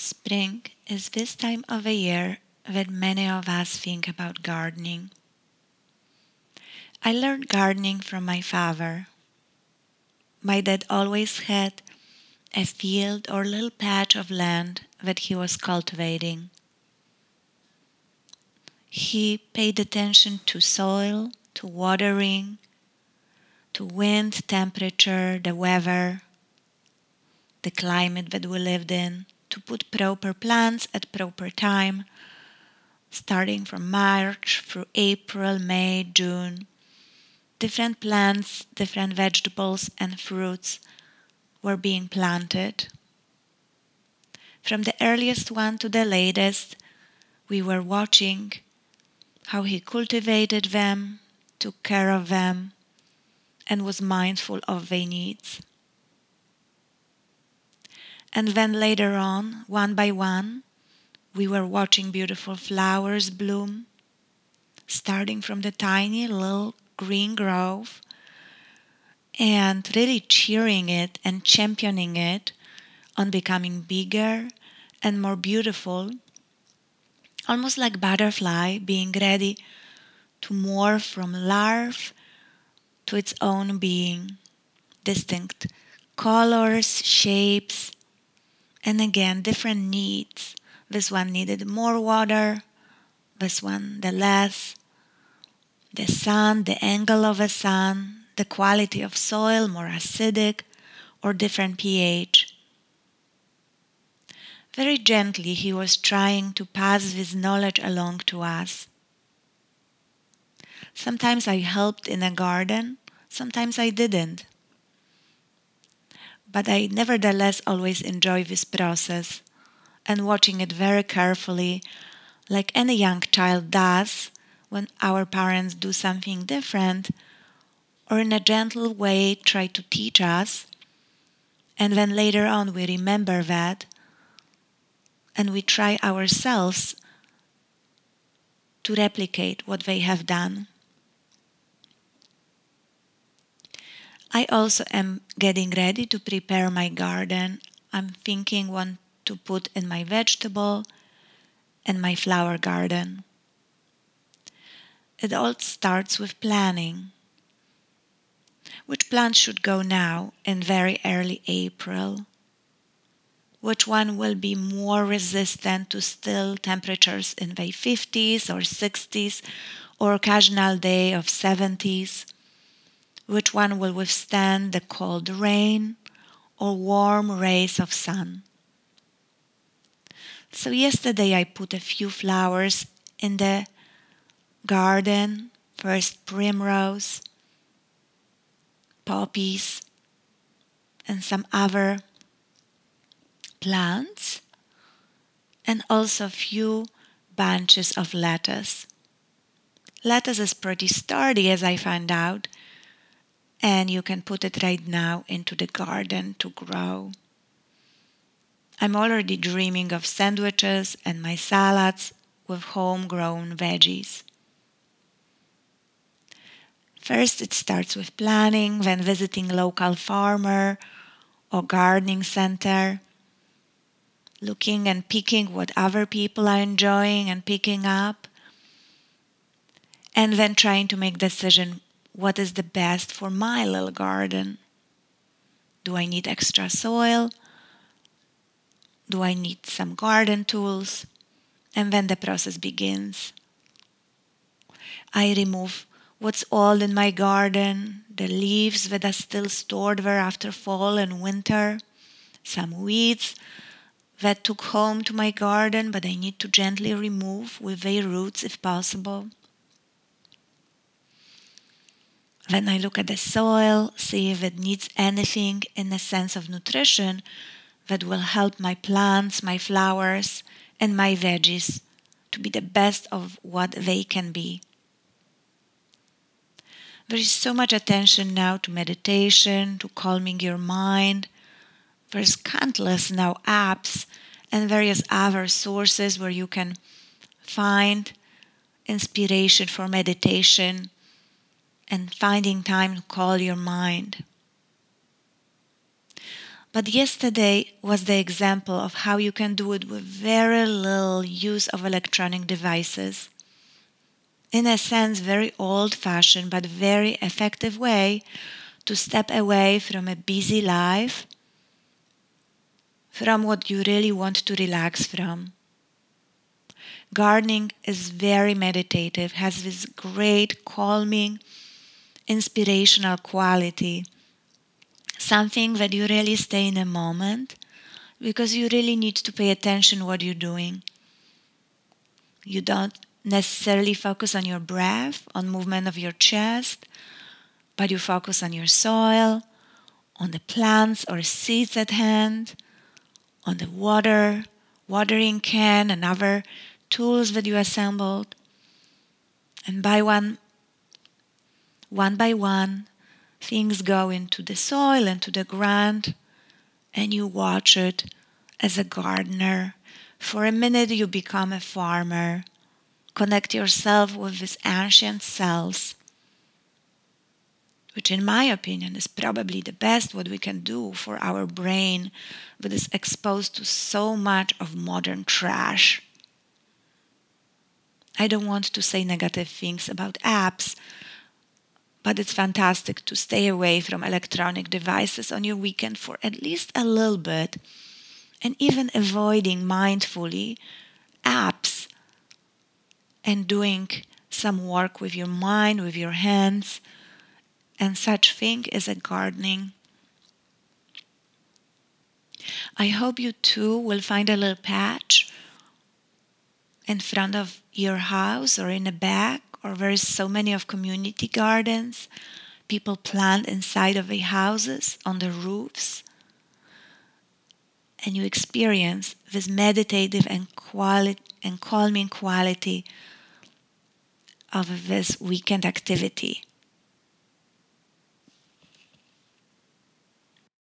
Spring is this time of a year that many of us think about gardening. I learned gardening from my father. My dad always had a field or little patch of land that he was cultivating. He paid attention to soil, to watering, to wind, temperature, the weather, the climate that we lived in, to put proper plants at proper time, starting from March through April, May, June. Different plants, different vegetables and fruits were being planted. From the earliest one to the latest, we were watching how he cultivated them, took care of them, and was mindful of their needs. And then later on, one by one, we were watching beautiful flowers bloom, starting from the tiny little green grove and really cheering it and championing it on becoming bigger and more beautiful, almost like butterfly being ready to morph from larve to its own being, distinct colors, shapes, and again different needs. This one needed more water, this one the less, the sun, the angle of the sun, the quality of soil, more acidic or different pH. Very gently, he was trying to pass this knowledge along to us. Sometimes I helped in a garden, sometimes I didn't. But I nevertheless always enjoy this process and watching it very carefully, like any young child does when our parents do something different or in a gentle way try to teach us. And then later on we remember that and we try ourselves to replicate what they have done. I also am getting ready to prepare my garden. I'm thinking what to put in my vegetable and my flower garden. It all starts with planning. Which plants should go now in very early April? Which one will be more resistant to still temperatures in the 50s or 60s or occasional day of 70s? Which one will withstand the cold rain or warm rays of sun? So yesterday I put a few flowers in the garden, first primrose, poppies, and some other plants, and also a few bunches of lettuce. Lettuce is pretty sturdy, as I found out, and you can put it right now into the garden to grow. I'm already dreaming of sandwiches and my salads with homegrown veggies. First, it starts with planning, then visiting local farmer or gardening center, looking and picking what other people are enjoying and picking up, and then trying to make decision what is the best for my little garden. Do I need extra soil? Do I need some garden tools? And then the process begins. I remove what's old in my garden, the leaves that are still stored there after fall and winter, some weeds that took home to my garden but I need to gently remove with their roots if possible. Then I look at the soil, see if it needs anything in the sense of nutrition that will help my plants, my flowers, and my veggies to be the best of what they can be. There is so much attention now to meditation, to calming your mind. There's countless now apps and various other sources where you can find inspiration for meditation and finding time to call your mind. But yesterday was the example of how you can do it with very little use of electronic devices. In a sense, very old fashioned but very effective way to step away from a busy life, from what you really want to relax from. Gardening is very meditative, has this great calming, inspirational quality something that you really stay in a moment because you really need to pay attention what you're doing. You don't necessarily focus on your breath, on movement of your chest, but you focus on your soil, on the plants or seeds at hand, on the water, watering can and other tools that you assembled. And by one one by one, things go into the soil and to the ground, and you watch it as a gardener. For a minute, you become a farmer. Connect yourself with these ancient cells, which, in my opinion, is probably the best what we can do for our brain that is exposed to so much of modern trash. I don't want to say negative things about apps but it's fantastic to stay away from electronic devices on your weekend for at least a little bit and even avoiding mindfully apps and doing some work with your mind, with your hands, and such thing as a gardening. I hope you too will find a little patch in front of your house or in a bag or there is so many of community gardens people plant inside of the houses on the roofs. And you experience this meditative and quali- and calming quality of this weekend activity